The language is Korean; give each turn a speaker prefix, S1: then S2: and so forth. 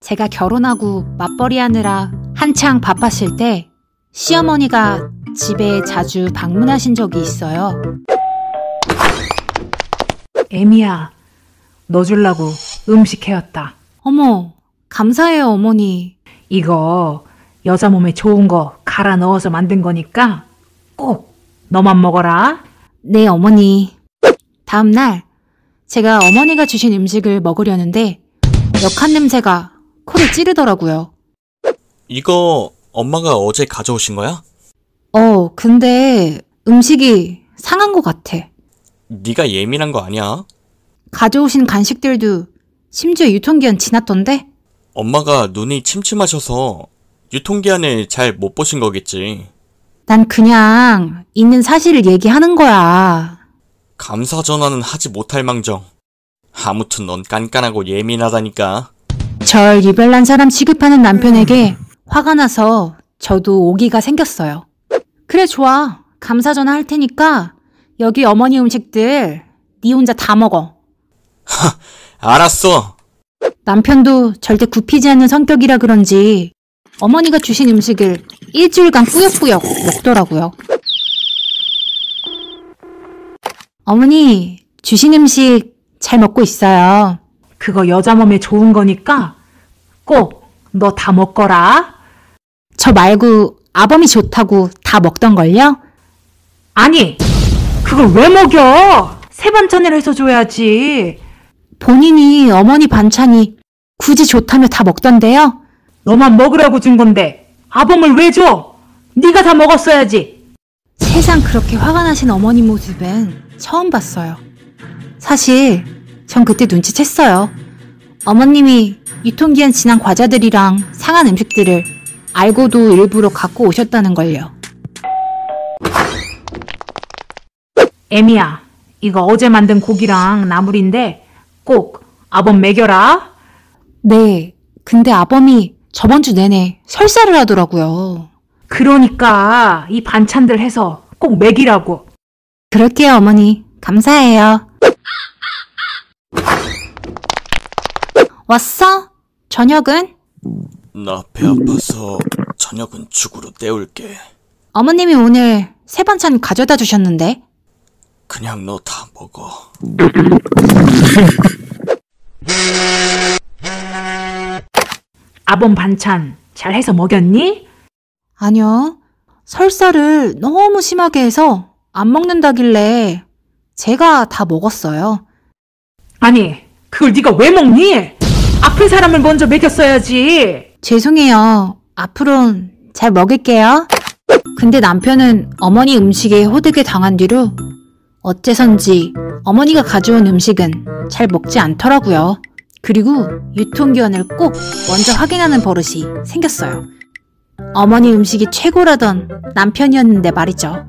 S1: 제가 결혼하고 맞벌이 하느라 한창 바빴을 때 시어머니가 집에 자주 방문하신 적이 있어요.
S2: 애미야, 너 줄라고 음식 해왔다.
S1: 어머, 감사해요, 어머니.
S2: 이거 여자 몸에 좋은 거 갈아 넣어서 만든 거니까 꼭 너만 먹어라.
S1: 네, 어머니. 다음날 제가 어머니가 주신 음식을 먹으려는데 역한 냄새가 코를 찌르더라고요.
S3: 이거 엄마가 어제 가져오신 거야?
S1: 어, 근데 음식이 상한 것 같아.
S3: 네가 예민한 거 아니야?
S1: 가져오신 간식들도 심지어 유통기한 지났던데?
S3: 엄마가 눈이 침침하셔서 유통기한을 잘 못 보신 거겠지.
S1: 난 그냥 있는 사실을 얘기하는 거야.
S3: 감사 전화는 하지 못할 망정. 아무튼 넌 깐깐하고 예민하다니까.
S1: 절 유별난 사람 취급하는 남편에게 화가 나서 저도 오기가 생겼어요. 그래 좋아. 감사 전화 할 테니까 여기 어머니 음식들 네 혼자 다 먹어.
S3: 알았어.
S1: 남편도 절대 굽히지 않는 성격이라 그런지 어머니가 주신 음식을 일주일간 꾸역꾸역 먹더라고요. 어머니, 주신 음식 잘 먹고 있어요.
S2: 그거 여자 몸에 좋은 거니까 꼭너다 먹거라.
S1: 저 말고 아범이 좋다고 다 먹던걸요?
S2: 아니, 그걸 왜 먹여? 세 반찬을 해서 줘야지.
S1: 본인이 어머니 반찬이 굳이 좋다며 다 먹던데요?
S2: 너만 먹으라고 준 건데 아범을 왜 줘? 네가 다 먹었어야지.
S1: 세상 그렇게 화가 나신 어머니 모습은 처음 봤어요. 사실 전 그때 눈치챘어요. 어머님이 유통기한 지난 과자들이랑 상한 음식들을 알고도 일부러 갖고 오셨다는 걸요.
S2: 애미야, 이거 어제 만든 고기랑 나물인데 꼭 아범 먹여라.
S1: 네, 근데 아범이 저번 주 내내 설사를 하더라고요.
S2: 그러니까 이 반찬들 해서 꼭 먹이라고.
S1: 그럴게요, 어머니. 감사해요. 왔어? 저녁은?
S3: 나 배 아파서 저녁은 죽으로 때울게.
S1: 어머님이 오늘 새 반찬 가져다 주셨는데.
S3: 그냥 너 다 먹어.
S2: 아범 반찬 잘 해서 먹였니?
S1: 아니요. 설사를 너무 심하게 해서 안 먹는다길래 제가 다 먹었어요.
S2: 아니, 그걸 네가 왜 먹니? 아픈 사람을 먼저 먹였어야지.
S1: 죄송해요. 앞으론 잘 먹을게요. 근데 남편은 어머니 음식에 호되게 당한 뒤로 어째선지 어머니가 가져온 음식은 잘 먹지 않더라고요. 그리고 유통기한을 꼭 먼저 확인하는 버릇이 생겼어요. 어머니 음식이 최고라던 남편이었는데 말이죠.